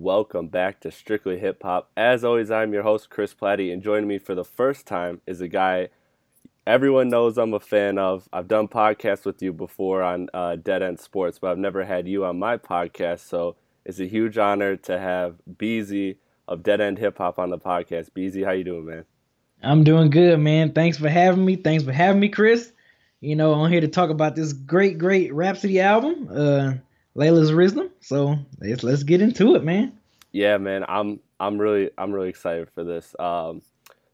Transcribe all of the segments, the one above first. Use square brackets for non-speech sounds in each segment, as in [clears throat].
Welcome back to Strictly Hip Hop. As always, I'm your host Chris Platty, and joining me for the first time is a guy everyone knows I'm a fan of. I've done podcasts with you before on uh, Dead End Sports, but I've never had you on my podcast, so it's a huge honor to have Beezy of Dead End Hip Hop on the podcast. Beezy, how you doing, man? I'm doing good, man. Thanks for having me. Thanks for having me, Chris. You know, I'm here to talk about this great, great Rapsody album. Uh, Laila's Wisdom. So let's let's get into it, man. Yeah, man. I'm I'm really I'm really excited for this. Um,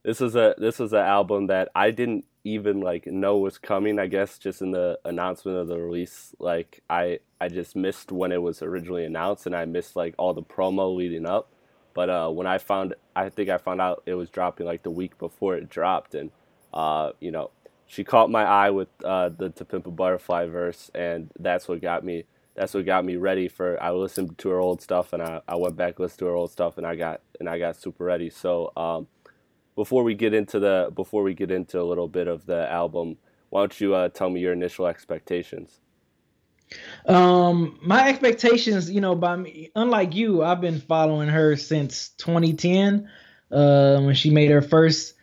this is a this is an album that I didn't even like know was coming. I guess just in the announcement of the release, like I I just missed when it was originally announced, and I missed like all the promo leading up. But uh, when I found, I think I found out it was dropping like the week before it dropped, and uh, you know, she caught my eye with uh, the To Pimp a Butterfly verse, and that's what got me that's what got me ready for I listened to her old stuff and I, I went back listened to her old stuff and I got and I got super ready. So um, before we get into the before we get into a little bit of the album, why don't you uh, tell me your initial expectations? Um, my expectations, you know, by me, unlike you, I've been following her since 2010, uh, when she made her first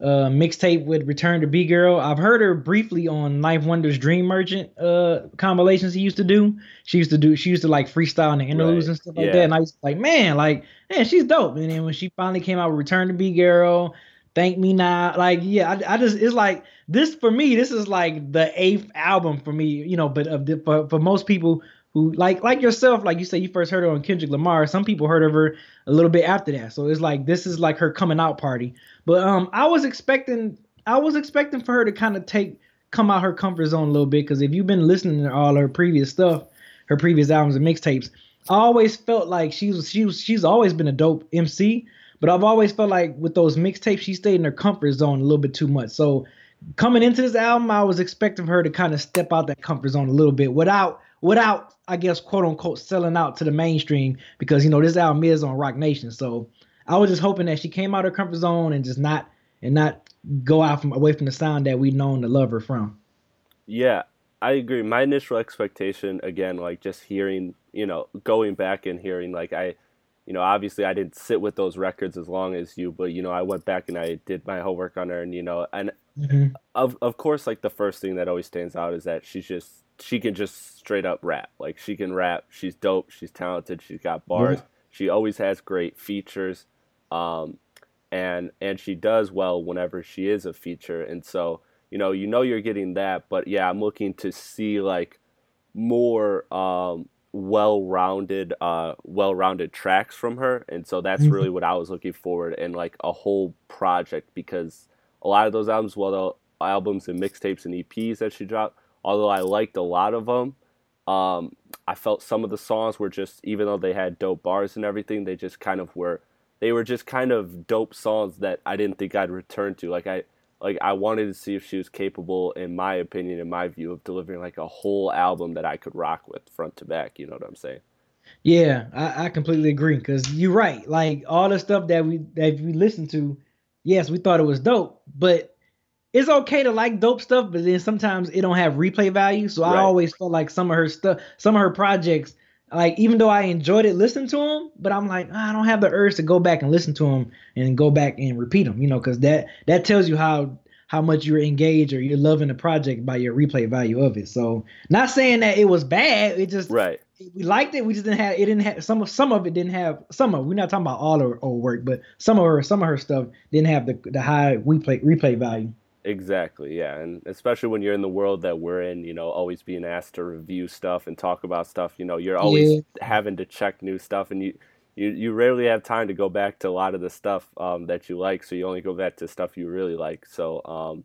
uh, mixtape with Return to B Girl. I've heard her briefly on Ninth Wonder's Dream Merchant uh compilations he used to do. She used to do she used to like freestyle in the interludes right. and stuff like yeah. that. And I was like, man, like, man, she's dope. And then when she finally came out with Return to B Girl, Thank Me Now, like, yeah, I, I just it's like this for me, this is like the eighth album for me, you know, but of the, for, for most people who like like yourself, like you say you first heard her on Kendrick Lamar. Some people heard of her a little bit after that. So it's like this is like her coming out party. But um I was expecting I was expecting for her to kind of take come out her comfort zone a little bit because if you've been listening to all her previous stuff, her previous albums and mixtapes, I always felt like she was she was she's always been a dope MC, but I've always felt like with those mixtapes she stayed in her comfort zone a little bit too much. So coming into this album, I was expecting her to kind of step out that comfort zone a little bit without without I guess quote unquote selling out to the mainstream because you know this album is on Roc Nation. So I was just hoping that she came out of her comfort zone and just not and not go out from away from the sound that we known to love her from. Yeah, I agree. My initial expectation again, like just hearing, you know, going back and hearing like I you know, obviously I didn't sit with those records as long as you, but you know, I went back and I did my homework on her and you know, and mm-hmm. of of course like the first thing that always stands out is that she's just she can just straight up rap. Like she can rap. She's dope. She's talented. She's got bars. Yeah. She always has great features, um, and and she does well whenever she is a feature. And so you know you know you're getting that. But yeah, I'm looking to see like more um, well-rounded uh, well-rounded tracks from her. And so that's mm-hmm. really what I was looking forward in like a whole project because a lot of those albums, well, the albums and mixtapes and EPs that she dropped although I liked a lot of them, um, I felt some of the songs were just, even though they had dope bars and everything, they just kind of were, they were just kind of dope songs that I didn't think I'd return to. Like I, like I wanted to see if she was capable, in my opinion, in my view, of delivering like a whole album that I could rock with front to back. You know what I'm saying? Yeah, I, I completely agree. Cause you're right. Like all the stuff that we that we listened to, yes, we thought it was dope, but it's okay to like dope stuff, but then sometimes it don't have replay value. So right. I always felt like some of her stuff, some of her projects like even though I enjoyed it listening to them, but I'm like ah, I don't have the urge to go back and listen to them and go back and repeat them, you know, because that that tells you how how much you're engaged or you're loving the project by your replay value of it. So not saying that it was bad, it just right. We liked it. We just didn't have it. Didn't have some of some of it. Didn't have some of. We're not talking about all her old work, but some of her some of her stuff didn't have the the high replay replay value. Exactly, yeah, and especially when you're in the world that we're in, you know, always being asked to review stuff and talk about stuff, you know, you're always yeah. having to check new stuff, and you, you you rarely have time to go back to a lot of the stuff um, that you like, so you only go back to stuff you really like. So, um,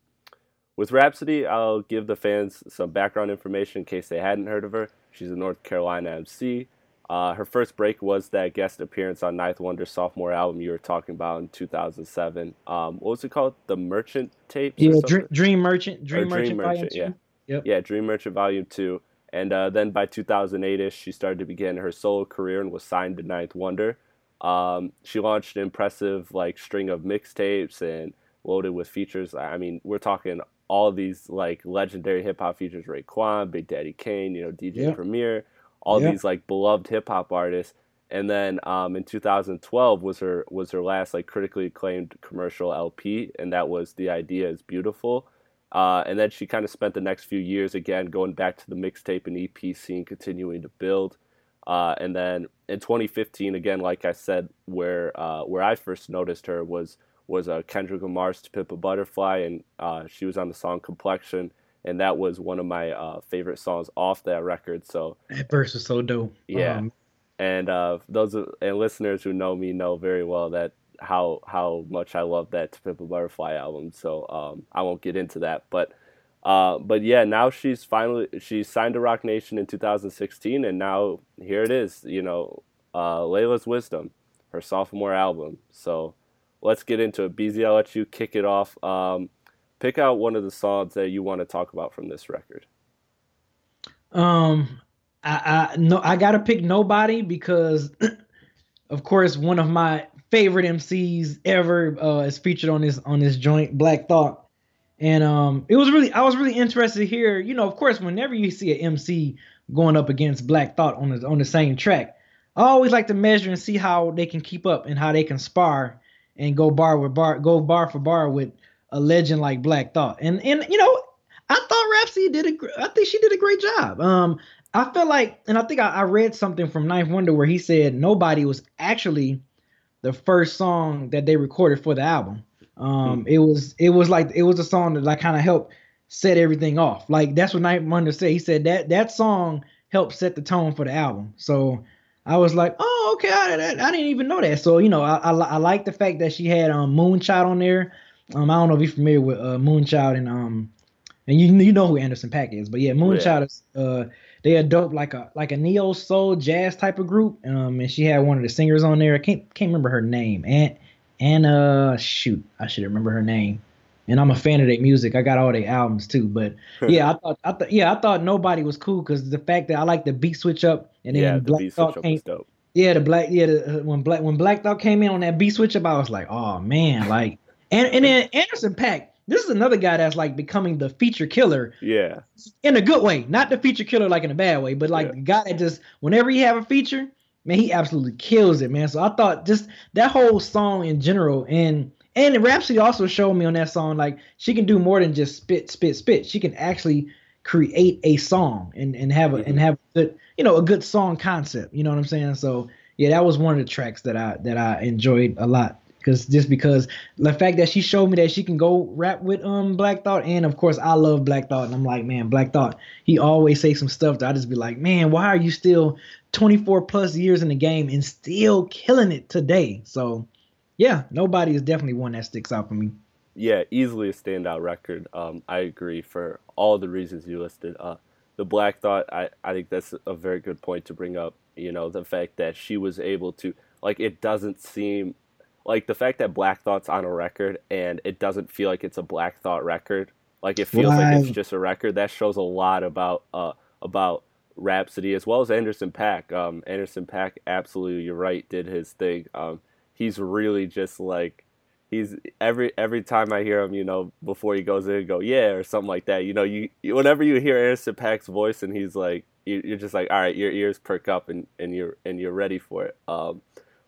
with Rapsody, I'll give the fans some background information in case they hadn't heard of her. She's a North Carolina MC. Uh, her first break was that guest appearance on Ninth Wonder's sophomore album you were talking about in 2007. Um, what was it called? The Merchant tapes? Yeah, Dream, Dream Merchant. Dream, Dream Merchant, Merchant yeah. Yep. Yeah, Dream Merchant Volume 2. And uh, then by 2008ish, she started to begin her solo career and was signed to Ninth Wonder. Um, she launched an impressive like string of mixtapes and loaded with features. I mean, we're talking all these like legendary hip hop features: Raekwon, Big Daddy Kane, you know, DJ yep. Premier all yeah. these like beloved hip hop artists. And then um, in 2012 was her was her last like critically acclaimed commercial LP, and that was "The Idea Is Beautiful." Uh, and then she kind of spent the next few years again going back to the mixtape and EP scene, continuing to build. Uh, and then in 2015, again, like I said, where uh, where I first noticed her was was uh, Kendrick Lamar's "To Pimp a Butterfly," and uh, she was on the song "Complexion." And that was one of my uh, favorite songs off that record. So that verse is so dope. Yeah, um, and uh, those and listeners who know me know very well that how how much I love that To Pimp a Butterfly album. So um, I won't get into that, but. Uh, but yeah, now she's finally she signed to Roc Nation in 2016, and now here it is. You know, uh, Laila's Wisdom, her sophomore album. So let's get into it. BZ, I'll let you kick it off. Um, pick out one of the songs that you want to talk about from this record. Um, I, I no, I gotta pick nobody because, [clears throat] of course, one of my favorite MCs ever uh, is featured on this on this joint, Black Thought, and um, it was really I was really interested to hear. You know, of course, whenever you see an MC going up against Black Thought on the on the same track, I always like to measure and see how they can keep up and how they can spar and go bar with bar, go bar for bar with a legend like Black Thought. And and you know, I thought Rapsody did a I think she did a great job. Um I felt like and I think I, I read something from Ninth Wonder where he said nobody was actually the first song that they recorded for the album. Um, mm. it was it was like it was a song that like kind of helped set everything off. Like that's what Ninth Wonder said. He said that that song helped set the tone for the album. So I was like, oh okay, I, I, I didn't even know that. So you know, I, I, I like the fact that she had um Moonchild on there. Um, I don't know if you're familiar with uh, Moonchild and um, and you you know who Anderson .Paak is, but yeah, Moonchild is uh, they adopt like a like a neo soul jazz type of group. Um, and she had one of the singers on there. I can't can't remember her name. And and uh, shoot, I should remember her name. And I'm a fan of their music. I got all their albums too. But [laughs] yeah, I thought I thought yeah, I thought nobody was cool because the fact that I like the beat switch up and then yeah, the Black beat switch came, dope. Yeah, the black yeah the, uh, when black when Black Thought came in on that beat switch up, I was like, oh man, like and and then Anderson .Paak, this is another guy that's like becoming the feature killer. Yeah. In a good way, not the feature killer like in a bad way, but like yeah. the guy that just whenever he have a feature, man, he absolutely kills it, man. So I thought just that whole song in general, and and Rapsody also showed me on that song like she can do more than just spit, spit, spit. She can actually create a song and and have a mm-hmm. and have good you know a good song concept. You know what I'm saying? So yeah, that was one of the tracks that I that I enjoyed a lot because just because the fact that she showed me that she can go rap with um Black Thought, and of course I love Black Thought, and I'm like, man, Black Thought, he always say some stuff that I just be like, man, why are you still 24 plus years in the game and still killing it today? So, yeah, nobody is definitely one that sticks out for me. Yeah, easily a standout record. Um, I agree for all the reasons you listed. Uh, the Black Thought, I, I think that's a very good point to bring up. You know, the fact that she was able to, like, it doesn't seem like the fact that Black Thought's on a record and it doesn't feel like it's a Black Thought record, like it feels like it's just a record. That shows a lot about uh about Rapsody as well as Anderson .Paak. Um, Anderson .Paak, absolutely, you're right, did his thing. Um, he's really just like he's every every time I hear him, you know, before he goes in, go yeah or something like that. You know, you whenever you hear Anderson .Paak's voice and he's like you're just like, all right, your ears perk up and, and you're and you're ready for it. Um,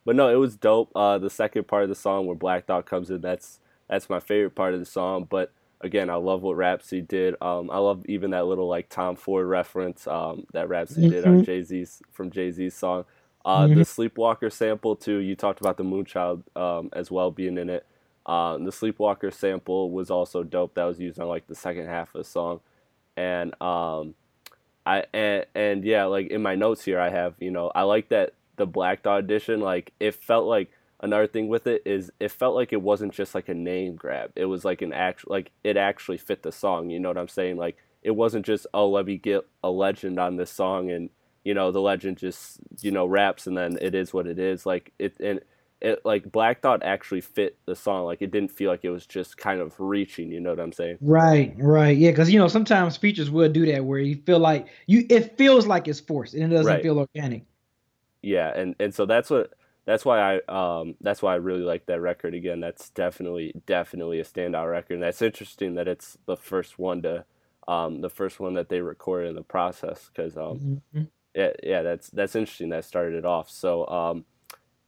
but no, it was dope. Uh, the second part of the song where Black Thought comes in, that's that's my favorite part of the song. But again, I love what Rapsody did. Um, I love even that little like Tom Ford reference um, that Rapsody mm-hmm. did on mm-hmm. Jay Z's from Jay Z's song. Uh, mm-hmm. The Sleepwalker sample too. You talked about the Moonchild um, as well being in it. Uh, the Sleepwalker sample was also dope. That was used on like the second half of the song, and um, I and and yeah, like in my notes here, I have you know I like that the Black Thought edition. Like it felt like another thing with it is it felt like it wasn't just like a name grab. It was like an actual like it actually fit the song. You know what I'm saying? Like it wasn't just oh let me get a legend on this song and you know the legend just you know raps and then it is what it is. Like it and it like Black Thought actually fit the song. Like it didn't feel like it was just kind of reaching. You know what I'm saying? Right, right, yeah. Because you know sometimes features will do that where you feel like you it feels like it's forced and it doesn't right. feel organic. Yeah, and and so that's what that's why I um that's why I really like that record again. That's definitely definitely a standout record. And that's interesting that it's the first one to um the first one that they recorded in the process because um mm-hmm. yeah yeah that's that's interesting that started it off. So um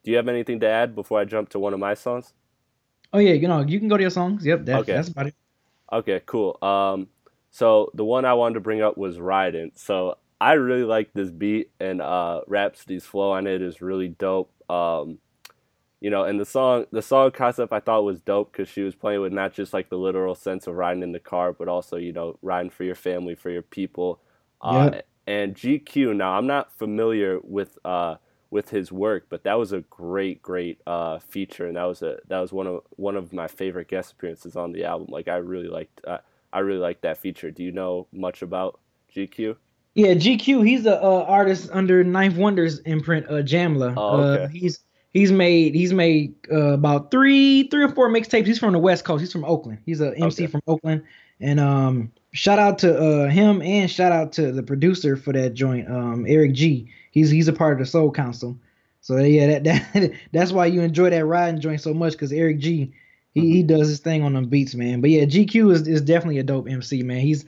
do you have anything to add before I jump to one of my songs? Oh yeah, you know, you can go to your songs. Yep, that, okay. that's about it. Okay, cool. Um, so the one I wanted to bring up was "Riding." So I really like this beat, and uh, Rapsody's flow on it is really dope. Um, you know, and the song, the song concept I thought was dope because she was playing with not just like the literal sense of riding in the car, but also you know riding for your family, for your people. Uh, yep. And GQ. Now I'm not familiar with uh, with his work. But that was a great, great uh, feature, and that was a that was one of one of my favorite guest appearances on the album. Like I really liked uh, I really liked that feature. Do you know much about GQ? Yeah, GQ. He's a uh, artist under Ninth Wonders imprint, uh, Jamla. Oh, okay. Uh, he's he's made he's made uh, about three three or four mixtapes. He's from the West Coast. He's from Oakland. He's an MC okay. from Oakland, and um, shout out to uh, him and shout out to the producer for that joint, um, Eric G. He's he's a part of the Soul Council. So yeah, that, [laughs] that that's why you enjoy that riding joint so much because Eric G. He, mm-hmm. he does his thing on them beats, man. But yeah, GQ is, is definitely a dope MC, man. He's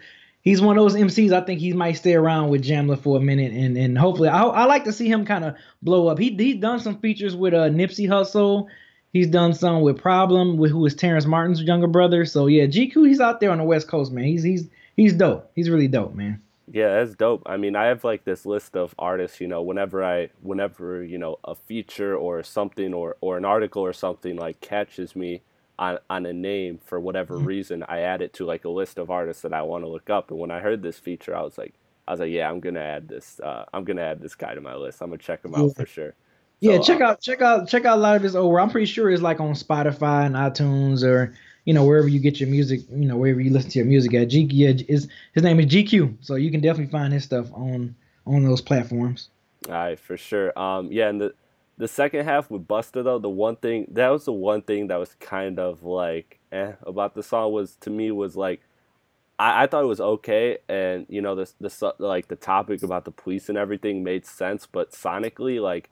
he's one of those MCs. I think he might stay around with Jamla for a minute, and and hopefully, I, I like to see him kind of blow up. He he done some features with uh Nipsey Hussle. He's done some with Problem, with who is Terrence Martin's younger brother. So yeah, GQ, he's out there on the West Coast, man. He's he's he's dope. He's really dope, man. Yeah, that's dope. I mean, I have like this list of artists, you know, whenever I whenever, you know, a feature or something or or an article or something like catches me on on a name for whatever mm-hmm. reason, I add it to like a list of artists that I want to look up. And when I heard this feature, I was like I was like, yeah, I'm going to add this uh, I'm going to add this guy to my list. I'm going to check him out for sure. So, yeah, check uh, out check out check out a lot of his over. I'm pretty sure it's like on Spotify and iTunes or you know wherever you get your music, you know wherever you listen to your music at. G yeah, is his name is GQ, so you can definitely find his stuff on on those platforms. All right, for sure. Um, yeah, and the the second half with Busta though, the one thing that was the one thing that was kind of like eh about the song was to me was like I, I thought it was okay, and you know the the like the topic about the police and everything made sense, but sonically like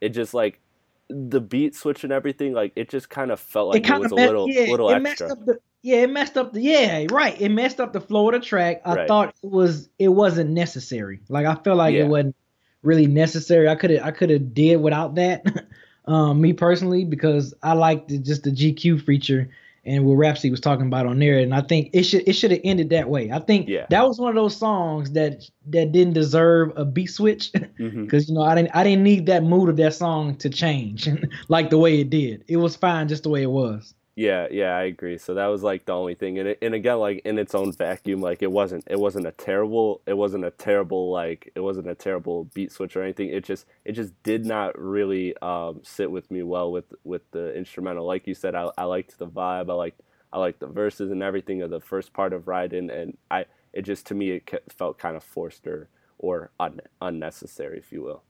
it just like the beat switch and everything, like it just kind of felt like it, it was a little yeah, little it extra. Messed up the, yeah, it messed up the yeah, right. It messed up the flow of the track. I right. thought it was it wasn't necessary. Like I felt like yeah. it wasn't really necessary. I could have I could have did without that. [laughs] um, me personally, because I liked the, just the GQ feature and what Rapsody was talking about on there. And I think it should it should have ended that way. I think yeah. that was one of those songs that that didn't deserve a beat switch because [laughs] mm-hmm. you know I didn't I didn't need that mood of that song to change [laughs] like the way it did. It was fine just the way it was. Yeah, yeah, I agree. So that was like the only thing, and it, and again, like in its own vacuum, like it wasn't it wasn't a terrible it wasn't a terrible like it wasn't a terrible beat switch or anything. It just it just did not really um, sit with me well with with the instrumental. Like you said, I I liked the vibe. I liked I liked the verses and everything of the first part of Riding, and I it just to me it felt kind of forced or or un, unnecessary, if you will.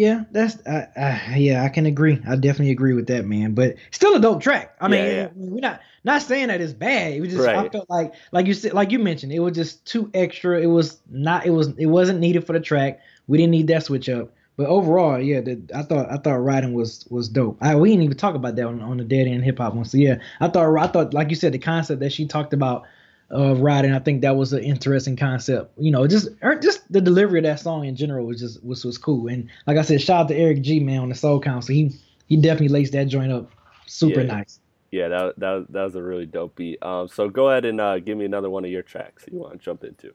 Yeah, that's uh, uh, yeah, I can agree. I definitely agree with that, man. But still a dope track. I mean, yeah, yeah. we're not not saying that it's bad. It was just right. I felt like like you said, like you mentioned, it was just too extra. It was not. It was it wasn't needed for the track. We didn't need that switch up. But overall, yeah, the, I thought I thought riding was was dope. I we didn't even talk about that on, on the Dead End Hip Hop one. So yeah, I thought I thought like you said, the concept that she talked about of riding. I think that was an interesting concept. You know, just er, just the delivery of that song in general was just was was cool. And like I said, shout out to Eric G man on the Soul Council. He he definitely laced that joint up super Yeah. nice. Yeah, that that that was a really dope beat. Um, so go ahead and uh, give me another one of your tracks you want to jump into.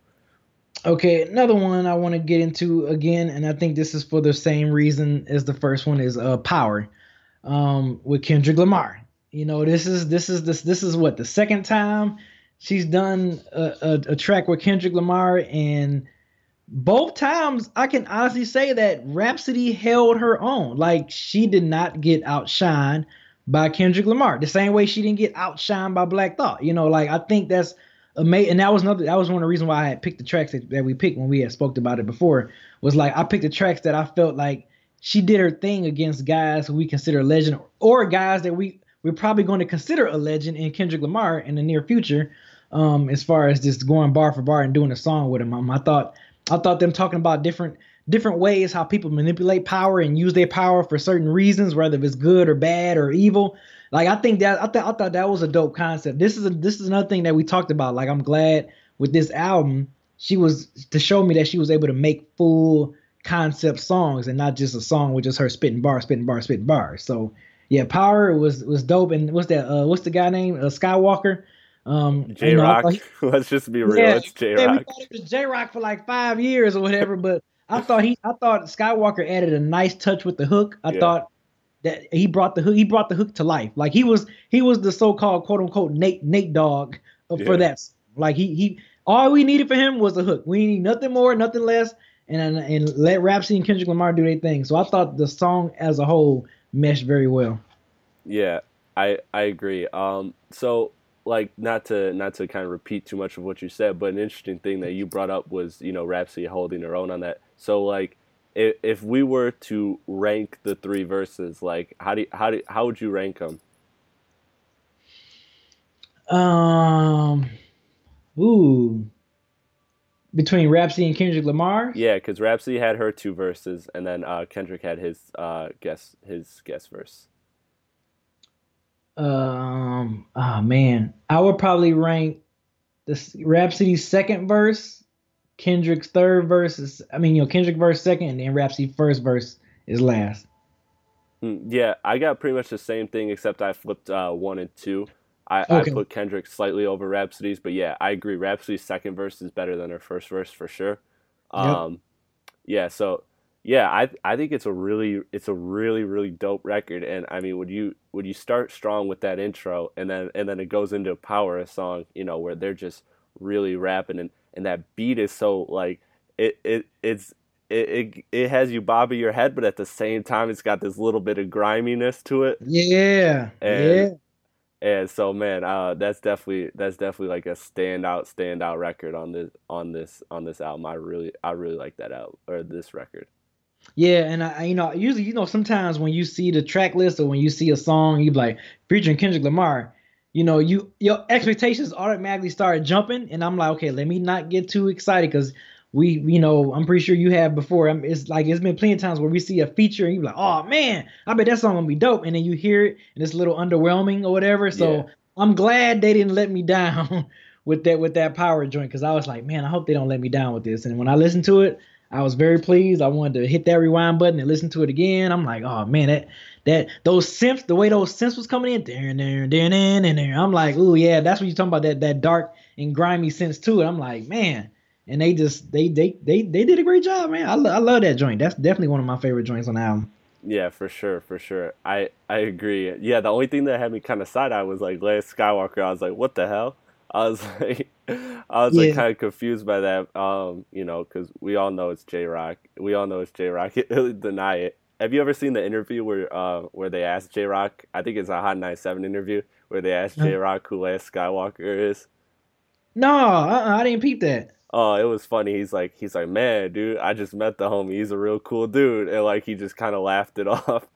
Okay, another one I want to get into again, and I think this is for the same reason as the first one is uh Power, um, with Kendrick Lamar. You know, this is this is this this is what the second time she's done a, a, a track with Kendrick Lamar, and both times I can honestly say that Rapsody held her own. Like she did not get outshined by Kendrick Lamar, the same way she didn't get outshined by Black Thought. You know, like I think that's amazing. And that was another. That was one of the reasons why I had picked the tracks that, that we picked when we had spoke about it before. Was like I picked the tracks that I felt like she did her thing against guys who we consider legend, or guys that we we're probably going to consider a legend in Kendrick Lamar in the near future. Um, as far as just going bar for bar and doing a song with him, um, I thought I thought them talking about different different ways how people manipulate power and use their power for certain reasons, whether it's good or bad or evil. Like I think that I thought I thought that was a dope concept. This is a, this is another thing that we talked about. Like I'm glad with this album she was to show me that she was able to make full concept songs and not just a song with just her spitting bars, spitting bars, spitting bars. So yeah, Power was was dope. And what's that? Uh, what's the guy name? Uh, Skywalker. Um, J you know, I Rock. thought [laughs] Let's just be real. yeah, it's J yeah, we Rock. thought it was Jay Rock for like five years or whatever, but I thought he, I thought Skywalker added a nice touch with the hook. I Yeah. thought that he brought the hook, he brought the hook to life. Like he was, he was the so-called quote unquote Nate Nate Dogg uh, Yeah. for that. Like he, he, all we needed for him was a hook. We need nothing more, nothing less, and and let Rapsody and Kendrick Lamar do their thing. So I thought the song as a whole meshed very well. Yeah, I I agree. Um, so like not to not to kind of repeat too much of what you said, but an interesting thing that you brought up was you know Rapsody holding her own on that. So like if if we were to rank the three verses, like how do you, how do how would you rank them? Um, ooh, between Rapsody and Kendrick Lamar. Yeah, because Rapsody had her two verses, and then uh, Kendrick had his uh guest his guest verse. Um, oh man, I would probably rank the Rapsody's second verse, Kendrick's third verse is, I mean, you know, Kendrick verse second, and then Rapsody first verse is last. Mm, Yeah, I got pretty much the same thing except I flipped uh, one and two. I, Okay. I put Kendrick slightly over Rapsody's, but yeah, I agree. Rapsody's second verse is better than her first verse for sure. Um, yeah, so yeah, I I think it's a really it's a really really dope record, and I mean, would you would you start strong with that intro, and then and then it goes into a power a song, you know, where they're just really rapping, and and that beat is so like it it it's it, it it has you bobbing your head, but at the same time, it's got this little bit of griminess to it. Yeah, And- yeah, And so, man, uh, that's definitely that's definitely like a standout standout record on this on this on this album. I really I really like that out or this record. Yeah. And I, you know, usually, you know, sometimes when you see the track list or when you see a song, you be like featuring Kendrick Lamar. You know, you your expectations automatically start jumping, and I'm like, okay, let me not get too excited because we, you know, I'm pretty sure you have before. I'm, it's like it's been plenty of times where we see a feature and you're like, oh man, I bet that song gonna be dope, and then you hear it and it's a little underwhelming or whatever. So Yeah. I'm glad they didn't let me down [laughs] with that with that power joint because I was like, man, I hope they don't let me down with this. And when I listened to it, I was very pleased. I wanted to hit that rewind button and listen to it again. I'm like, oh man, that that those synths, the way those synths was coming in, there, and there, there, there, there, there. I'm like, ooh yeah, that's what you're talking about. That that dark and grimy sense to it. I'm like, man. And they just they they they they did a great job, man. I, lo- I love that joint. That's definitely one of my favorite joints on the album. Yeah, for sure, for sure. I I agree. Yeah, the only thing that had me kind of side eye was like Lance Skywalker. I was like, what the hell? I was [laughs] like, [laughs] I was like kind of confused by that. Um, you know, because we all know it's Jay Rock. We all know it's Jay Rock. [laughs] Deny it. Have you ever seen the interview where uh where they asked Jay Rock? I think it's a Hot 97 interview where they asked Uh-huh. Jay Rock who Lance Skywalker is. No, uh-uh, I didn't peep that. Oh, it was funny. He's like, he's like, man, dude, I just met the homie. He's a real cool dude, and like he just kind of laughed it [laughs] off.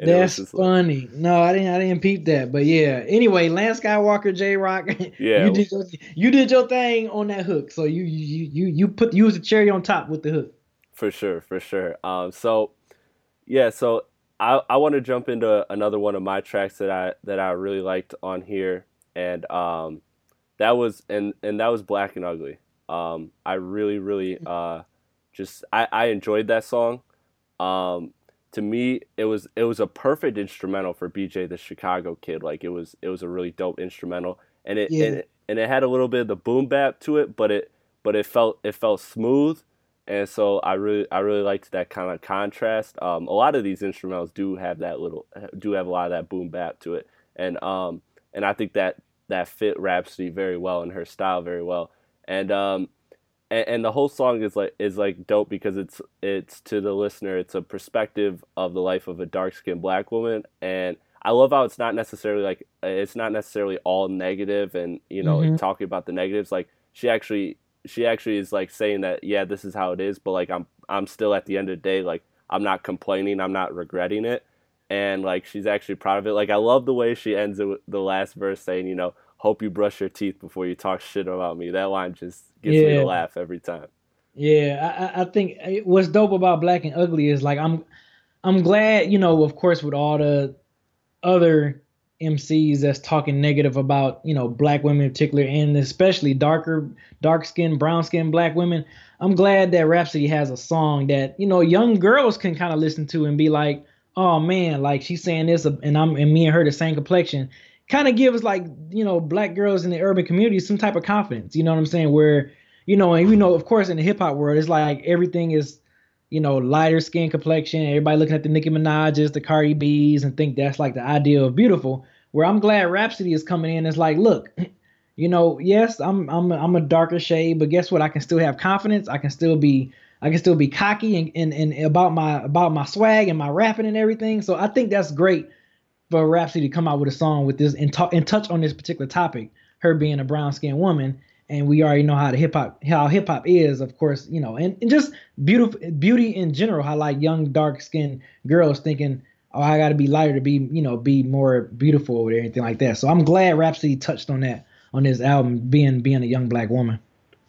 And That's just like- funny. No, I didn't. I didn't peep that. But yeah. Anyway, Lance Skywalker, Jay Rock. [laughs] Yeah. you did your, you did your thing on that hook. So you you you you put you was the cherry on top with the hook. For sure, for sure. Um, so yeah, so I I want to jump into another one of my tracks that I that I really liked on here, and um, that was and and that was Black and Ugly. Um, I really really [laughs] uh, just I, I enjoyed that song. Um, to me, it was it was a perfect instrumental for BJ the Chicago Kid. Like it was it was a really dope instrumental, and it, yeah. and it and it had a little bit of the boom bap to it, but it but it felt it felt smooth, and so I really I really liked that kind of contrast. Um, a lot of these instrumentals do have that little do have a lot of that boom bap to it, and um and I think that that fit Rapsody very well and her style very well, and um and, and the whole song is like is like dope because it's it's to the listener it's a perspective of the life of a dark skinned black woman. And I love how it's not necessarily like it's not necessarily all negative and you know mm-hmm. talking about the negatives. Like she actually she actually is like saying that yeah this is how it is but like I'm I'm still at the end of the day like I'm not complaining I'm not regretting it. And like she's actually proud of it. Like I love the way she ends it with the last verse saying you know hope you brush your teeth before you talk shit about me. That line just gets yeah. me to laugh every time. Yeah, I, I think eh, what's dope about Black and Ugly is like I'm I'm glad, you know, of course with all the other MCs that's talking negative about, you know, black women in particular and especially darker, dark skinned, brown skinned black women. I'm glad that Rapsody has a song that, you know, young girls can kind of listen to and be like, oh man, like she's saying this uh, and I'm and me and her the same complexion kind of gives like you know black girls in the urban community some type of confidence. You know what I'm saying? Where you know, and you know, of course, in the hip hop world, it's like everything is you know lighter skin complexion. Everybody looking at the Nicki Minaj's, the Cardi B's, and think that's like the ideal of beautiful. Where I'm glad Rapsody is coming in. It's like, look, [clears throat] you know, yes, I'm I'm I'm a darker shade, but guess what? I can still have confidence. I can still be I can still be cocky and, and, and about my about my swag and my rapping and everything. So I think that's great for Rapsody to come out with a song with this and talk and touch on this particular topic, her being a brown skinned woman. And we already know how the hip hop how hip hop is, of course, you know, and, and just beautiful beauty in general, how like young dark skinned girls thinking, oh, I gotta be lighter to be, you know, be more beautiful or anything like that. So I'm glad Rapsody touched on that on this album, being being a young black woman.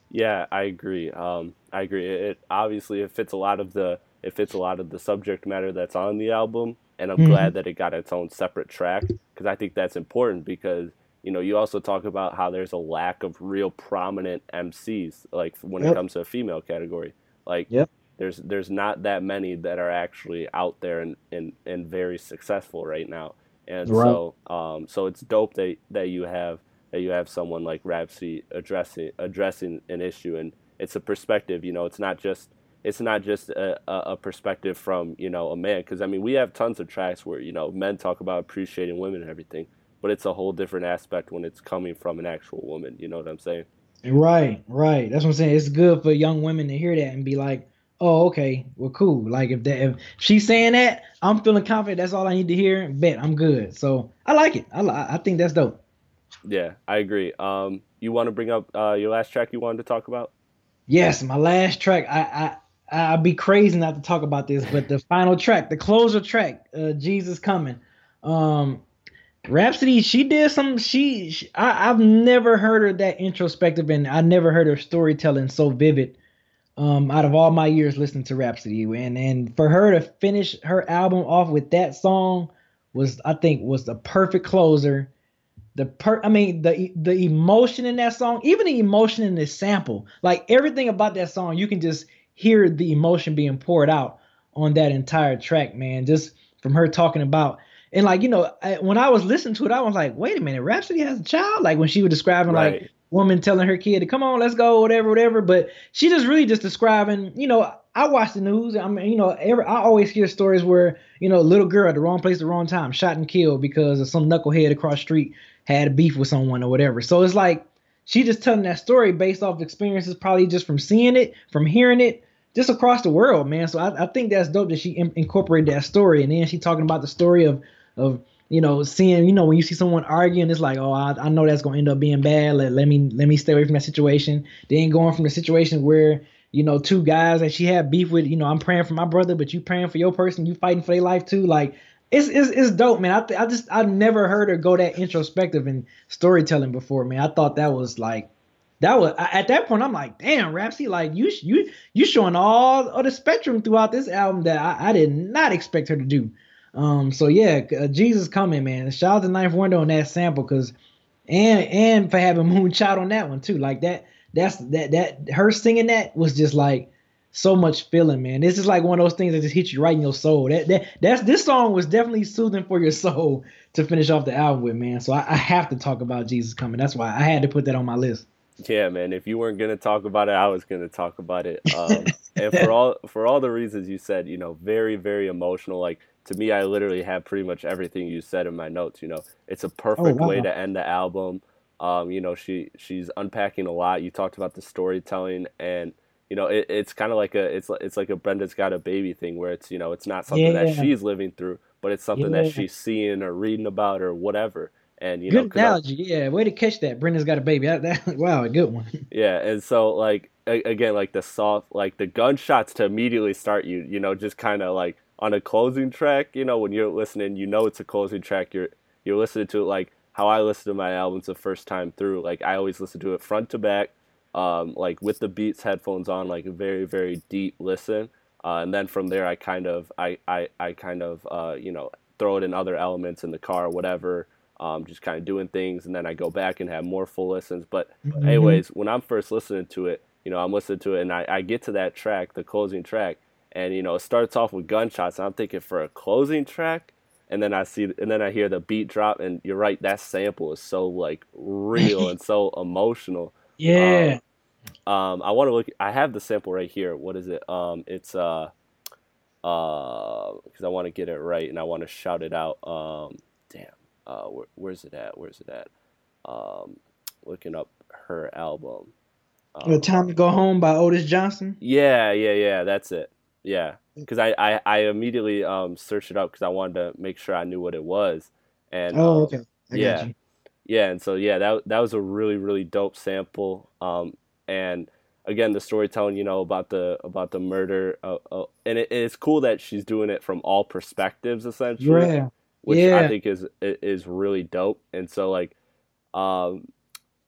Yeah, I agree. Um, I agree. It, it obviously it fits a lot of the it fits a lot of the subject matter that's on the album and I'm mm-hmm. glad that it got its own separate track because I think that's important because you know you also talk about how there's a lack of real prominent MCs like when yep. it comes to a female category like yep. there's there's not that many that are actually out there and and, and very successful right now and right. so um so it's dope that that you have that you have someone like Rapsody addressing addressing an issue and it's a perspective you know it's not just it's not just a, a perspective from you know a man because i mean we have tons of tracks where you know men talk about appreciating women and everything but it's a whole different aspect when it's coming from an actual woman you know what i'm saying? Right right. That's what i'm saying. It's good for young women to hear that and be like oh okay well cool. Like if that if she's saying that i'm feeling confident. That's all i need to hear. Bet i'm good. So i like it. I, I think that's dope. Yeah i agree. Um you want to bring up uh, your last track you wanted to talk about? Yes my last track. I i I'd be crazy not to talk about this, but the final track, the closer track, uh, Jesus coming. Um, Rapsody, she did some. She, she I, have never heard her that introspective, and I never heard her storytelling so vivid. Um, out of all my years listening to Rapsody, and and for her to finish her album off with that song was, I think, was the perfect closer. The per, I mean, the the emotion in that song, even the emotion in the sample, like everything about that song, you can just hear the emotion being poured out on that entire track, man. Just from her talking about and like you know, I, when I was listening to it, I was like, wait a minute, Rapsody has a child. Like when she was describing right. like woman telling her kid to come on, let's go, whatever, whatever. But she just really just describing, you know, I watch the news. I mean, you know, every, I always hear stories where you know, little girl at the wrong place, the wrong time, shot and killed because of some knucklehead across street had a beef with someone or whatever. So it's like she just telling that story based off experiences, probably just from seeing it, from hearing it, just across the world, man. So I, I think that's dope that she in, incorporated that story, and then she talking about the story of of you know seeing you know when you see someone arguing, it's like oh I, I know that's gonna end up being bad. Let, let me let me stay away from that situation. Then going from the situation where you know two guys that she had beef with, you know I'm praying for my brother, but you praying for your person, you fighting for their life too, like. It's, it's, it's dope, man. I, th- I just I've never heard her go that introspective in storytelling before, man. I thought that was like that was at that point I'm like, damn, Rapsy, like you you you showing all of the spectrum throughout this album that I, I did not expect her to do. Um, so yeah, uh, Jesus coming, man. Shout out to Ninth Wonder on that sample because and and for having [laughs] Moonchild on that one too. Like that, that's that that her singing that was just like so much feeling, man. This is like one of those things that just hits you right in your soul. That that that's this song was definitely soothing for your soul to finish off the album with, man. So I, I have to talk about Jesus coming. That's why I had to put that on my list. Yeah, man. If you weren't gonna talk about it, I was gonna talk about it. [laughs] Um, and for all for all the reasons you said, you know, very very emotional. Like to me, I literally have pretty much everything you said in my notes. You know, it's a perfect oh, wow. way to end the album. Um, you know, she she's unpacking a lot. You talked about the storytelling, and you know, it, it's kind of like a it's it's like a Brenda's got a baby thing, where it's you know, it's not something yeah. that she's living through, but it's something yeah. that she's seeing or reading about or whatever. And you good know, analogy, I, yeah. Way to catch that. Brenda's got a baby. That, that, [laughs] wow, a good one. [laughs] Yeah, and so like again, like the soft, like the gunshots to immediately start you, you know, just kind of like on a closing track. You know, when you're listening, you know it's a closing track. You're you're listening to it like how I listen to my albums the first time through. Like I always listen to it front to back, um, like with the Beats headphones on, like a very very deep listen. Uh, and then from there, I kind of I I, I kind of uh, you know throw it in other elements in the car, whatever um, just kind of doing things, and then I go back and have more full listens. But mm-hmm. anyways, when I'm first listening to it, you know, I'm listening to it, and I, I get to that track, the closing track, and you know, it starts off with gunshots. And I'm thinking for a closing track, and then I see, and then I hear the beat drop, and you're right, that sample is so like real [laughs] and so emotional. Yeah. Um, um I want to look. I have the sample right here. What is it? Um, it's uh, uh, because I want to get it right and I want to shout it out. Um, damn uh, where, where's it at? Where's it at? Um, looking up her album. Um, Time to Go Home by Otis Johnson. Yeah, yeah, yeah. That's it. Yeah, because I, I, I immediately um, searched it up because I wanted to make sure I knew what it was. And oh, um, okay. I yeah, yeah, and so yeah, that that was a really really dope sample. Um, and again, the storytelling, you know, about the about the murder, uh, uh, and it, it's cool that she's doing it from all perspectives, essentially. Yeah which yeah. I think is is really dope. And so like, um,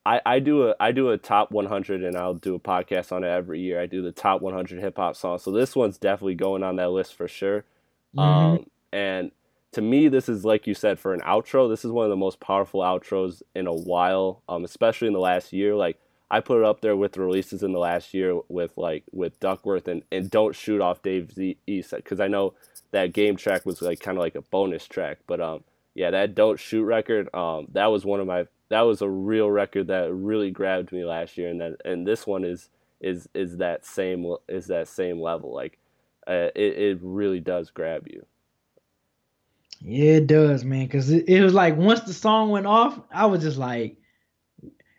I I do a I do a top 100, and I'll do a podcast on it every year. I do the top 100 hip hop songs. So this one's definitely going on that list for sure. Mm-hmm. Um, and to me, this is like you said for an outro. This is one of the most powerful outros in a while, um, especially in the last year. Like I put it up there with the releases in the last year with like with Duckworth and and Don't Shoot Off Dave Z East because I know that game track was like kind of like a bonus track. But um, yeah, that Don't Shoot record, um, that was one of my that was a real record that really grabbed me last year, and that and this one is is is that same is that same level. Like, uh, it it really does grab you. Yeah, it does, man. Cause it, it was like once the song went off, I was just like,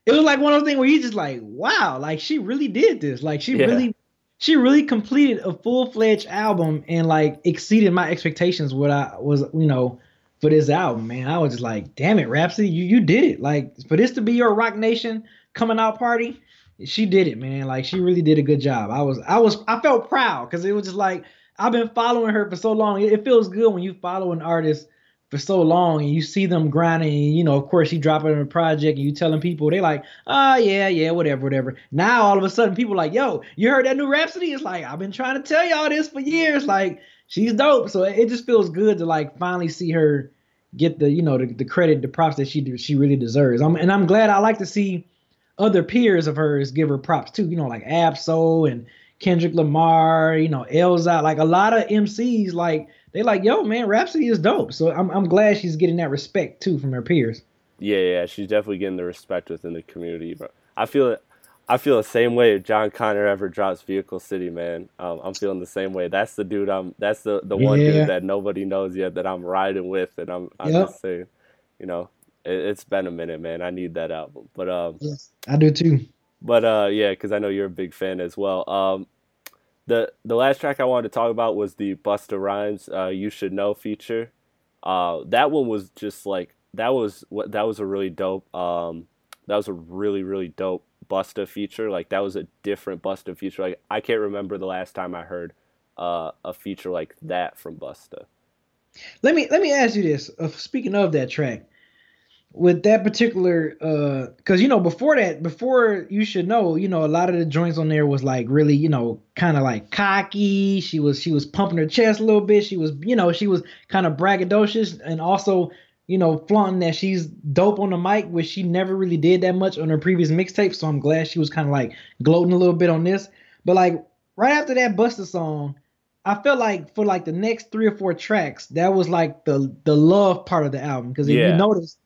it was like one of those things where you just like, wow, like she really did this. Like she yeah. really she really completed a full fledged album and like exceeded my expectations. What I was, you know, for this album, man, I was just like, damn it, Rapsody, you you did it. Like for this to be your Roc Nation coming out party, she did it, man. Like she really did a good job. I was, I was, I felt proud because it was just like I've been following her for so long. It, feels good when you follow an artist for so long and you see them grinding and, you know of course she dropping a project and you telling people they like oh yeah yeah whatever whatever. Now all of a sudden people like yo you heard that new Rapsody it's like i've been trying to tell y'all this for years. Like she's dope. So it just feels good to like finally see her get the you know the, the credit the props that she she really deserves. I'm, and i'm glad i like to see other peers of hers give her props too you know like Ab-Soul and kendrick lamar you know elzhi like a lot of mcs like they like, yo, man, Rapsody is dope. So I'm I'm glad she's getting that respect too from her peers. Yeah, yeah, she's definitely getting the respect within the community. But I feel it. I feel the same way if Jon Connor ever drops Vehicle City, man. Um, I'm feeling the same way. That's the dude. I'm. That's the the one yeah. dude that nobody knows yet that I'm riding with, and I'm. I'm yep. just saying, you know, it, has been a minute, man. I need that album, but um. Yes, I do too. But uh, yeah, because I know you're a big fan as well. Um, the the last track I wanted to talk about was the Busta Rhymes uh, "You Should Know" feature. Uh, that one was just like that was what that was a really dope. Um, that was a really really dope Busta feature. Like that was a different Busta feature. Like I can't remember the last time I heard uh, a feature like that from Busta. Let me let me ask you this. Uh, speaking of that track, with that particular uh because you know before that before you should know you know a lot of the joints on there was like really you know kind of like cocky she was she was pumping her chest a little bit she was you know she was kind of braggadocious and also you know, flaunting that she's dope on the mic, which she never really did that much on her previous mixtape. So I'm glad she was kind of like gloating a little bit on this. But like right after that Busta song, I felt like for like the next three or four tracks, that was like the the love part of the album. Because if yeah. you notice,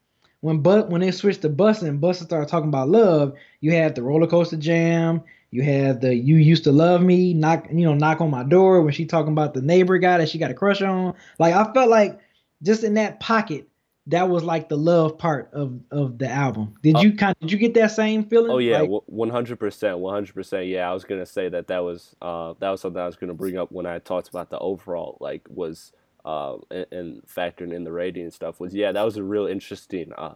when but when they switched to Busta and Busta started talking about love, you had the roller coaster jam, you had the you used to love me, knock you know knock on my door when she talking about the neighbor guy that she got a crush on. Like I felt like just in that pocket, that was like the love part of of the album. Did uh, you kind of, did you get that same feeling? Oh yeah, one hundred percent, one hundred percent. Yeah, I was gonna say that that was uh that was something I was gonna bring up when I talked about the overall like was uh and, and factoring in the rating and stuff was yeah that was a real interesting uh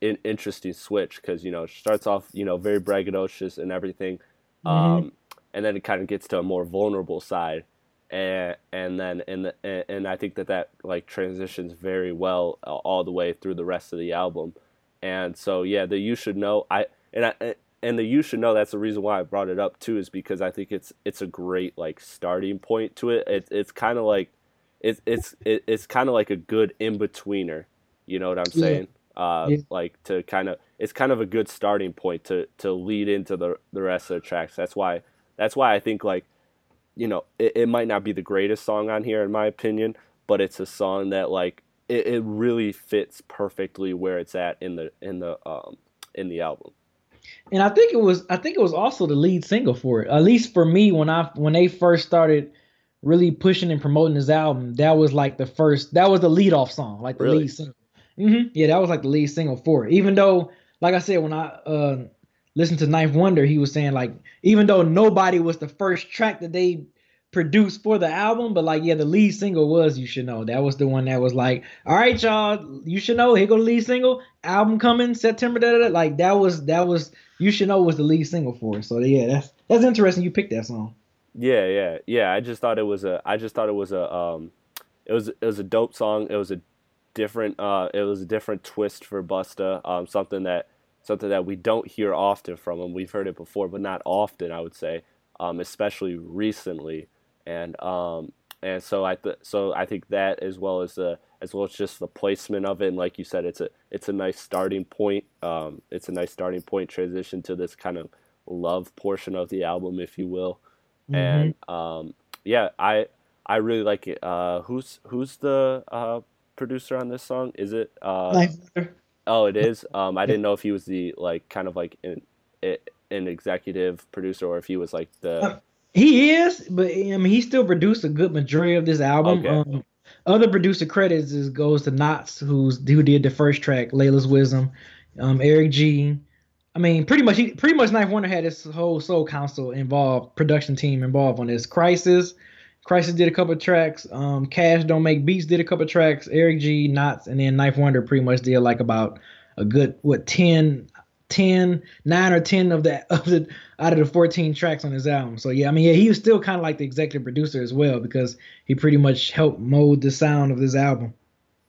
in, interesting switch because you know it starts off you know very braggadocious and everything, mm-hmm. um and then it kind of gets to a more vulnerable side and and then and the, and I think that that like transitions very well uh, all the way through the rest of the album, and so yeah, the you should know I and I and the you should know that's the reason why I brought it up too is because I think it's it's a great like starting point to it. It's it's kind of like it's it's it's kind of like a good in betweener. You know what I'm saying? Yeah. Uh, yeah. Like to kind of it's kind of a good starting point to to lead into the the rest of the tracks. That's why that's why I think like you know, it, it might not be the greatest song on here in my opinion, but it's a song that like it, it really fits perfectly where it's at in the in the um in the album. And I think it was I think it was also the lead single for it. At least for me when I when they first started really pushing and promoting his album, that was like the first that was the lead off song, like the really? lead single. Mm-hmm. Yeah, that was like the lead single for it. Even though, like I said, when I uh listen to Ninth Wonder, he was saying like even though nobody was the first track that they produced for the album, but like yeah, the lead single was You Should Know. That was the one that was like, all right, y'all, you should know. Here go the lead single, album coming September. Da, da, da. Like that was that was You Should Know was the lead single for it. So yeah, that's that's interesting. You picked that song. Yeah, yeah, yeah. I just thought it was a. I just thought it was a. Um, it was it was a dope song. It was a different. Uh, it was a different twist for Busta. Um, something that something that we don't hear often from him. We've heard it before, but not often, I would say, um, especially recently. And um, and so I th- so I think that as well as the as well as just the placement of it, and like you said, it's a it's a nice starting point. Um, it's a nice starting point transition to this kind of love portion of the album, if you will. Mm-hmm. And um, yeah, I I really like it. Uh, who's who's the uh, producer on this song? Is it? Uh, Oh, it is. Um, I didn't know if he was the like kind of like an an executive producer or if he was like the. Uh, he is, but I mean, he still produced a good majority of this album. Okay. Um, other producer credits is goes to Nottz, who's who did the first track, Laila's Wisdom, um, Eric G. I mean, pretty much, he, pretty much, Ninth Wonder had his whole Soul Council involved, production team involved on this. Khrysis, Khrysis did a couple tracks. Um, Cash Don't Make Beats did a couple tracks. Eric G, Nottz, and then Ninth Wonder pretty much did like about a good what 10, 10, 9 or ten of the [laughs] of the out of the fourteen tracks on his album. So yeah, I mean yeah, he was still kind of like the executive producer as well because he pretty much helped mold the sound of this album.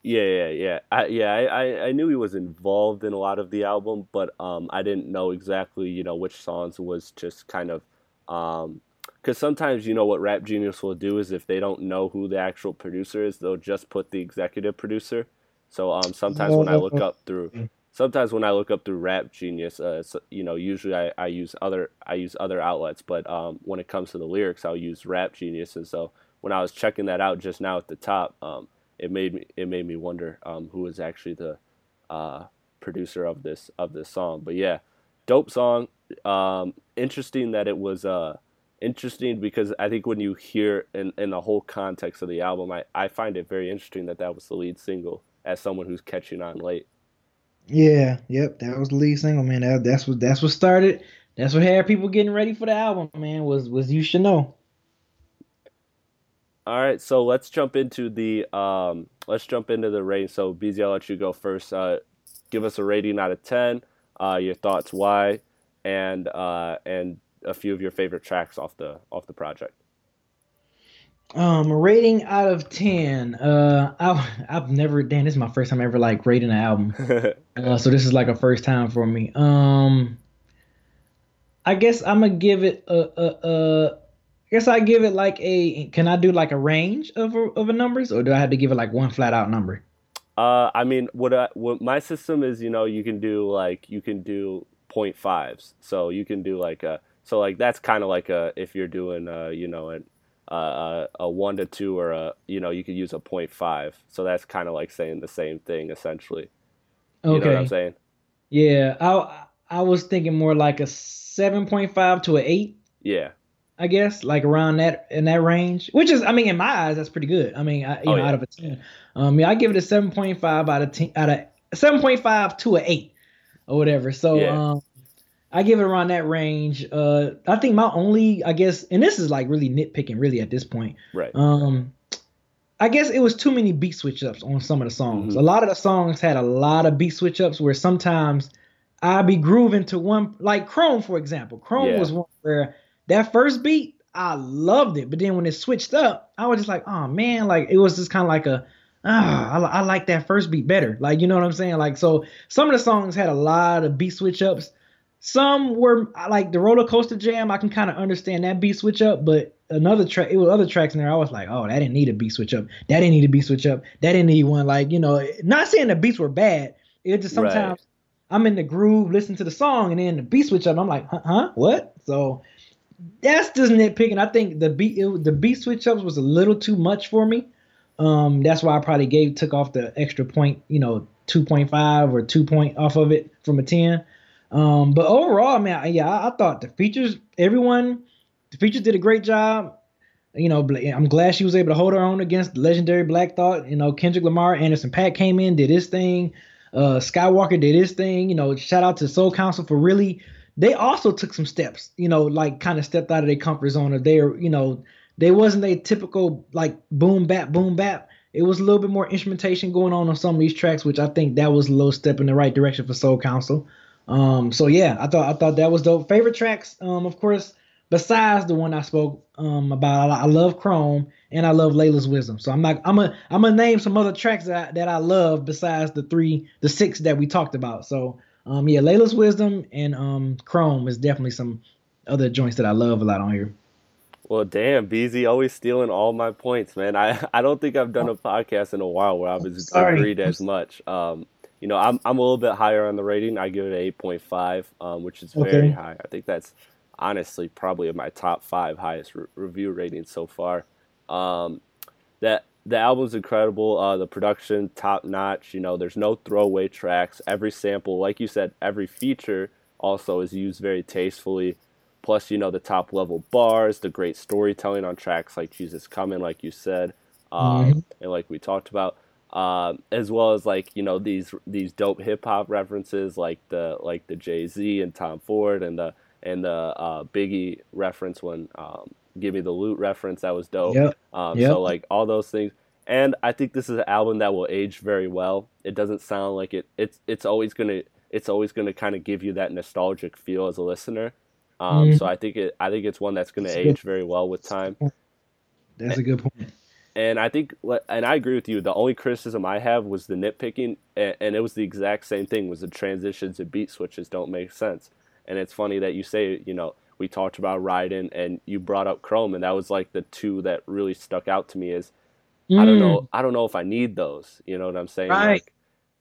Yeah, yeah, yeah. I, yeah, I, I knew he was involved in a lot of the album, but um, I didn't know exactly, you know, which songs was just kind of um, because sometimes you know what Rap Genius will do is if they don't know who the actual producer is, they'll just put the executive producer. So um, sometimes when I look up through, sometimes when I look up through Rap Genius, uh, you know, usually I, I use other I use other outlets, but um, when it comes to the lyrics, I'll use Rap Genius. And so when I was checking that out just now at the top, um, it made me it made me wonder um, who was actually the uh, producer of this of this song. But yeah, dope song. Um, interesting that it was uh interesting because I think when you hear in, in the whole context of the album, I, I find it very interesting that that was the lead single as someone who's catching on late. Yeah, yep, that was the lead single, man. That, that's what that's what started. That's what had people getting ready for the album, man. Was was you should know. All right, so let's jump into the um, let's jump into the rating. So BZ, I'll let you go first. Uh, give us a rating out of ten. Uh, your thoughts, why, and uh, and a few of your favorite tracks off the off the project. Um, rating out of ten. Uh, I I've never. Damn, this is my first time ever like rating an album. [laughs] uh, so this is like a first time for me. Um, I guess I'm gonna give it a a. a I guess I give it like a. Can I do like a range of a, of a numbers, or do I have to give it like one flat out number? Uh, I mean, what I, what my system is, you know, you can do like you can do point fives, so you can do like a so like that's kind of like a if you're doing uh you know an uh, a one to two or a you know you could use a point five, so that's kind of like saying the same thing essentially. Okay. You know what I'm saying? Yeah, I I was thinking more like a seven point five to an eight. Yeah. I guess like around that in that range, which is I mean in my eyes that's pretty good. I mean I, you oh, know yeah. out of a ten, um yeah I give it a seven point five out of ten out of seven point five to an eight or whatever. So yeah. um I give it around that range. Uh I think my only I guess and this is like really nitpicking really at this point. Right. Um I guess it was too many beat switch ups on some of the songs. Mm-hmm. A lot of the songs had a lot of beat switch ups where sometimes I'd be grooving to one like Chrome for example. Chrome yeah. was one where that first beat, I loved it, but then when it switched up, I was just like, oh man, like it was just kind of like a, ah, I, I like that first beat better. Like you know what I'm saying? Like so, some of the songs had a lot of beat switch ups. Some were like the roller coaster jam. I can kind of understand that beat switch up, but another track, it was other tracks in there. I was like, oh, that didn't need a beat switch up. That didn't need a beat switch up. That didn't need one. Like you know, not saying the beats were bad. It just sometimes right. I'm in the groove, listen to the song, and then the beat switch up. I'm like, huh, huh? what? So that's just nitpicking. I think the beat it, the beat switch ups was a little too much for me. Um, that's why I probably gave took off the extra point, you know, two point five or two point off of it from a ten. Um, but overall, man, yeah, I, I thought the features, everyone, the features did a great job. You know, I'm glad she was able to hold her own against legendary Black Thought. You know, Kendrick Lamar, Anderson .Paak came in, did his thing. Uh, Skiiiwalker did his thing. You know, shout out to Soul Council for really they also took some steps, you know, like kind of stepped out of their comfort zone or they're, you know, they wasn't a typical like boom bap, boom bap. It was a little bit more instrumentation going on on some of these tracks, which I think that was a little step in the right direction for Soul Council. Um, so yeah, I thought I thought that was dope. Favorite tracks, um, of course, besides the one I spoke um about, I, I love Chrome and I love Laila's Wisdom. So I'm not I'm a I'm gonna name some other tracks that I, that I love besides the three the six that we talked about. So um, yeah, Laila's Wisdom and um, Chrome is definitely some other joints that I love a lot on here. Well, damn, BZ always stealing all my points, man. I, [laughs] I don't think I've done a podcast in a while where I've agreed as much. Um, you know, I'm I'm a little bit higher on the rating. I give it an 8.5, um, which is very okay. high. I think that's honestly probably my top five highest re- review ratings so far. Um, that the album's incredible. Uh, the production top notch. You know, there's no throwaway tracks. Every sample, like you said, every feature also is used very tastefully. Plus, you know, the top level bars, the great storytelling on tracks like Jesus Coming, like you said, um, mm-hmm. and like we talked about, um, as well as like you know these these dope hip hop references like the like the Jay Z and Tom Ford and the and the uh, Biggie reference when um, give me the loot reference. That was dope. Yep. Um, yep. So like all those things. And I think this is an album that will age very well. It doesn't sound like it. It's it's always gonna it's always gonna kind of give you that nostalgic feel as a listener. Um, mm So I think it I think it's one that's gonna that's age very well with time. That's a good point. And I think, and I agree with you. The only criticism I have was the nitpicking, and it was the exact same thing. Was the transitions and beat switches don't make sense. And it's funny that you say, you know, we talked about Raiden and you brought up Chrome and that was like the two that really stuck out to me is mm. I don't know mm. I don't know if I need those. You know what I'm saying? Right. Like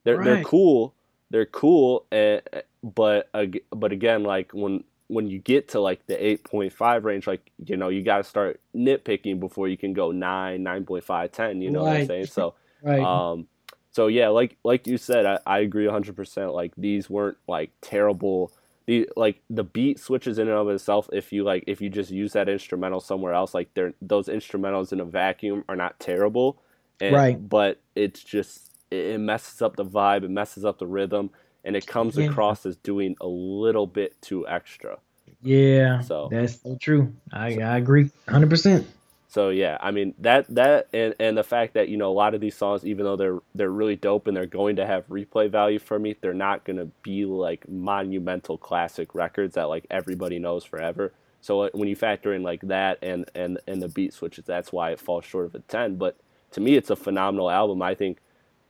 they're right. they're cool. They're cool and but but again like when when you get to like the 8.5 range like you know you got to start nitpicking before you can go 9 9.5 10 you know right. what i'm saying so [laughs] right. um so yeah like like you said i, I agree 100% like these weren't like terrible the like the beat switches in and of itself if you like if you just use that instrumental somewhere else like they're those instrumentals in a vacuum are not terrible. And, right. but it's just it messes up the vibe it messes up the rhythm and it comes yeah. across as doing a little bit too extra. Yeah so that's so true. I, I agree 100% so yeah, I mean that that and, and the fact that you know a lot of these songs, even though they're they're really dope and they're going to have replay value for me, they're not going to be like monumental classic records that like everybody knows forever. So uh, when you factor in like that and and and the beat switches, that's why it falls short of a ten. But to me, it's a phenomenal album. I think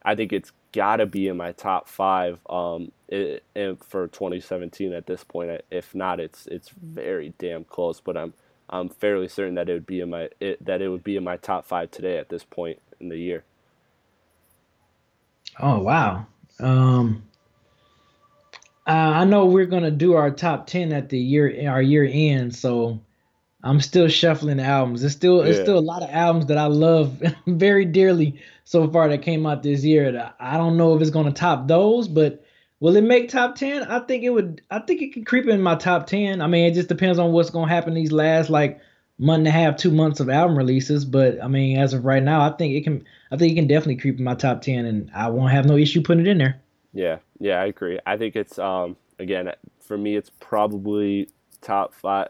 I think it's got to be in my top five um, it, for 2017 at this point. If not, it's it's very damn close. But I'm I'm fairly certain that it would be in my it, that it would be in my top five today at this point in the year. Oh wow. Um, uh, I know we're gonna do our top ten at the year our year end, so I'm still shuffling the albums. There's still yeah. there's still a lot of albums that I love [laughs] very dearly so far that came out this year. I don't know if it's gonna top those, but will it make top ten? I think it would. I think it could creep in my top ten. I mean, it just depends on what's gonna happen these last like month and a half, two months of album releases. But I mean, as of right now, I think it can. I think it can definitely creep in my top ten, and I won't have no issue putting it in there. Yeah, yeah, I agree. I think it's um again for me, it's probably top five,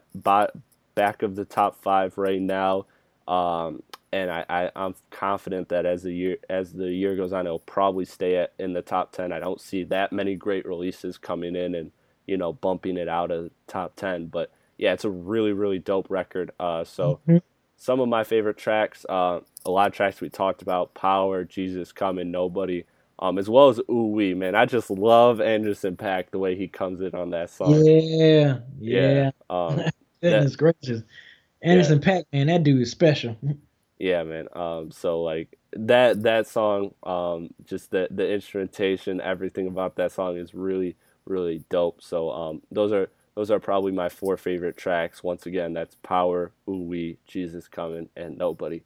back of the top five right now. Um, and I, I I'm confident that as the year as the year goes on, it'll probably stay at, in the top ten. I don't see that many great releases coming in and you know bumping it out of top ten, but yeah, it's a really really dope record. Uh, so mm-hmm. some of my favorite tracks, uh, a lot of tracks we talked about, Power, Jesus Coming, Nobody, um, as well as Ooh Wee, man. I just love Anderson .Paak the way he comes in on that song. Yeah, yeah. yeah. Um, [laughs] Goodness that, gracious, Anderson yeah. .Paak, man, that dude is special. Yeah, man. Um, so like that that song, um, just the the instrumentation, everything about that song is really really dope. So um, those are those are probably my four favorite tracks. Once again, that's Power, Ooh Wee, Jesus Coming, and Nobody.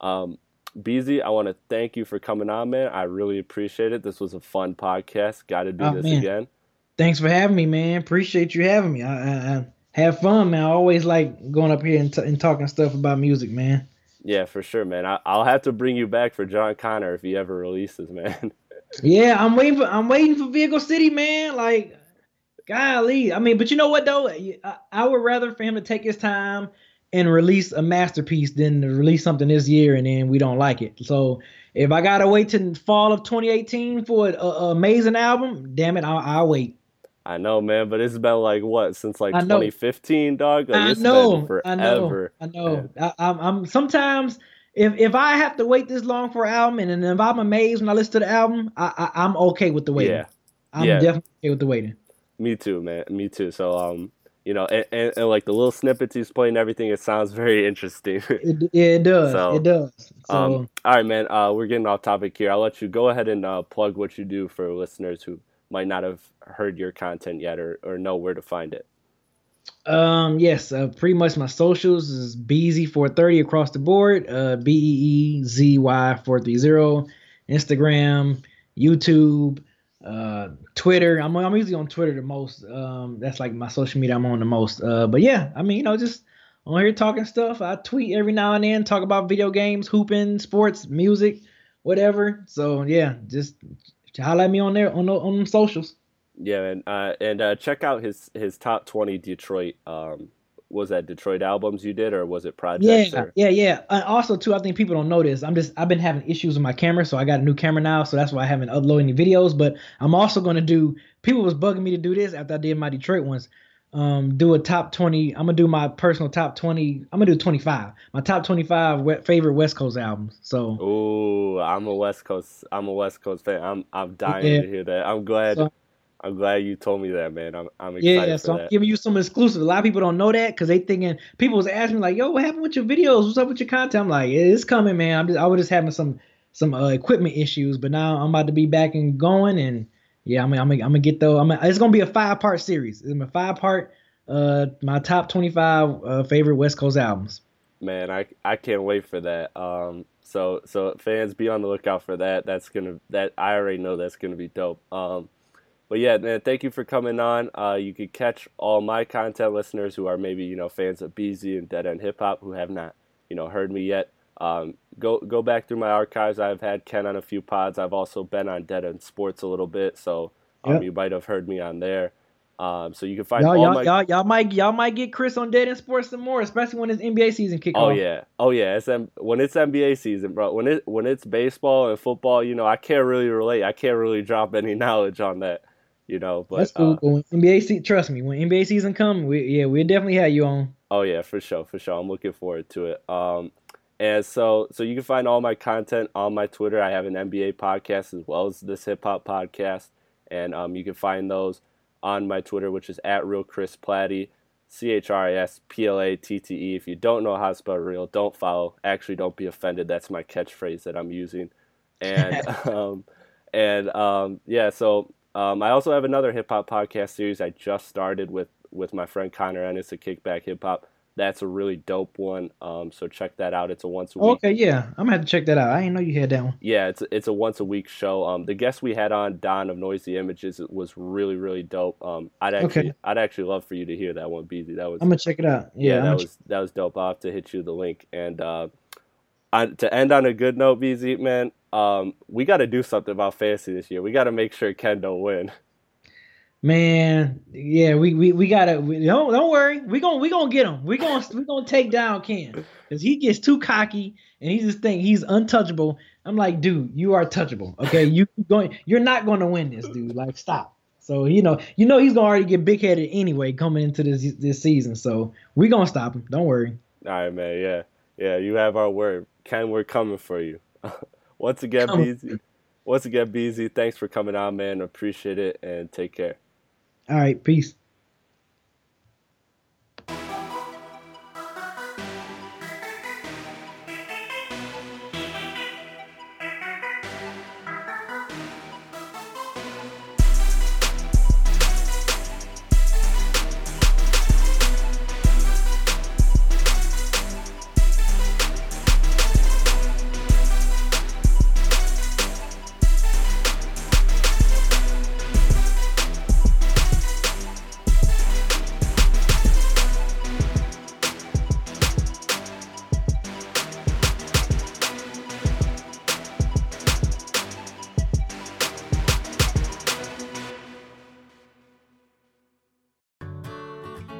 Um, Beezy, I want to thank you for coming on, man. I really appreciate it. This was a fun podcast. Got to do oh, this man. again. Thanks for having me, man. Appreciate you having me. I, I, I have fun, man. I always like going up here and, t- and talking stuff about music, man. Yeah, for sure, man. I, will have to bring you back for Jon Connor if he ever releases, [laughs] man. yeah, I'm waiting for I'm waiting for Vehicle City, man. Like golly. I mean, but you know what though? I, I, would rather for him to take his time and release a masterpiece than to release something this year and then we don't like it. So if I gotta wait till fall of 2018 for an amazing album, damn it, I'll, I'll, wait. I know, man, but it's been like what since like 2015, dog. Like, I know, I know, I know. I, I'm, I'm sometimes if if I have to wait this long for an album and, and if I'm amazed when I listen to the album, I, I am okay with the waiting. Yeah. I'm yeah. definitely okay with the waiting. Me too, man. Me too. So, um, you know, and, and, and, like the little snippets he's playing, everything, it sounds [laughs] very interesting. it, it does. So, it does. So, um, all right, man. Uh, we're getting off topic here. I'll let you go ahead and uh, plug what you do for listeners who might not have heard your content yet or, or know where to find it. Um, yes, uh, pretty much my socials is Beezy430 across the board. Uh, B E E Z Y 430, Instagram, YouTube uh, Twitter. I'm I'm usually on Twitter the most. Um, that's like my social media I'm on the most. Uh, but yeah, I mean, you know, just on here talking stuff. I tweet every now and then, talk about video games, hooping, sports, music, whatever. So yeah, just highlight me on there on the, on socials. Yeah, and uh, and uh, check out his his top twenty Detroit um, was that Detroit albums you did, or was it projects? Yeah, or? yeah, yeah. And also, too, I think people don't know this. I'm just I've been having issues with my camera, so I got a new camera now, so that's why I haven't uploaded any videos. But I'm also gonna do. People was bugging me to do this after I did my Detroit ones. Um, do a top 20. I'm gonna do my personal top 20. I'm gonna do 25. My top 25 favorite West Coast albums. So. Oh, I'm a West Coast. I'm a West Coast fan. I'm I'm dying yeah. to hear that. I'm glad. So, I'm glad you told me that, man. I'm I'm excited. Yeah, so I'm giving you some exclusive. A lot of people don't know that because they thinking people was asking me like, "Yo, what happened with your videos? What's up with your content?" I'm like, "It's coming, man. I'm just I was just having some some uh, equipment issues, but now I'm about to be back and going, and yeah, I'm I'm I'm gonna get though. I'm it's gonna be a five part series. It's a five part. Uh, my top 25 uh, favorite West Coast albums. Man, I I can't wait for that. Um, so so fans, be on the lookout for that. That's gonna that I already know that's gonna be dope. Um but yeah, man, thank you for coming on. Uh, you could catch all my content listeners who are maybe you know fans of Beezy and Dead End Hip Hop who have not you know heard me yet. Um, go go back through my archives. I've had Ken on a few pods. I've also been on Dead End Sports a little bit, so um, yep. you might have heard me on there. Um, so you can find y'all, all y'all, my y'all, y'all might y'all might get Chris on Dead End Sports some more, especially when it's NBA season kick oh, off. Oh yeah, oh yeah. It's M- when it's NBA season, bro. When it when it's baseball and football, you know, I can't really relate. I can't really drop any [laughs] knowledge on that you know. But that's cool. Uh, when NBA season, trust me, when NBA season come, we yeah, we'll definitely have you on. Oh yeah, for sure, for sure. I'm looking forward to it. Um, and so so you can find all my content on my Twitter. I have an NBA podcast as well as this hip hop podcast, and um, you can find those on my Twitter, which is at real Chris Platty. C H R I S P L A T T E. If you don't know how to spell real, don't follow. Actually, don't be offended. That's my catchphrase that I'm using. And [laughs] [laughs] um, and um, yeah, so um, I also have another hip hop podcast series I just started with with my friend Connor Ennis a Kickback Hip Hop. That's a really dope one. Um, so check that out. It's a once a week. Okay, yeah, I'm gonna have to check that out. I didn't know you had that one. Yeah, it's it's a once a week show. Um, the guest we had on Don of Noisy Images was really really dope. Um, I'd actually Okay. I'd actually love for you to hear that one, Beezy. That was I'm gonna check it out. yeah, Yeah, that was that was dope. I'll have to hit you the link. And uh, on, to end on a good note, BZ man, um, we got to do something about fantasy this year. We got to make sure Ken don't win. [laughs] Man, yeah, we we, we gotta we, don't don't worry. We gonna we gonna get him. We gonna we gonna take down Ken because he gets too cocky and he just think he's untouchable. I'm like, dude, you are touchable. Okay, you going you're not gonna win this, dude. Like, stop. So you know you know he's gonna already get big headed anyway coming into this this season. So we gonna stop him. Don't worry. All right, man. Yeah, yeah. You have our word, Ken. We're coming for you. [laughs] once again, Coming. BZ. Once again, BZ. Thanks for coming on, man. Appreciate it, and take care. All right, peace.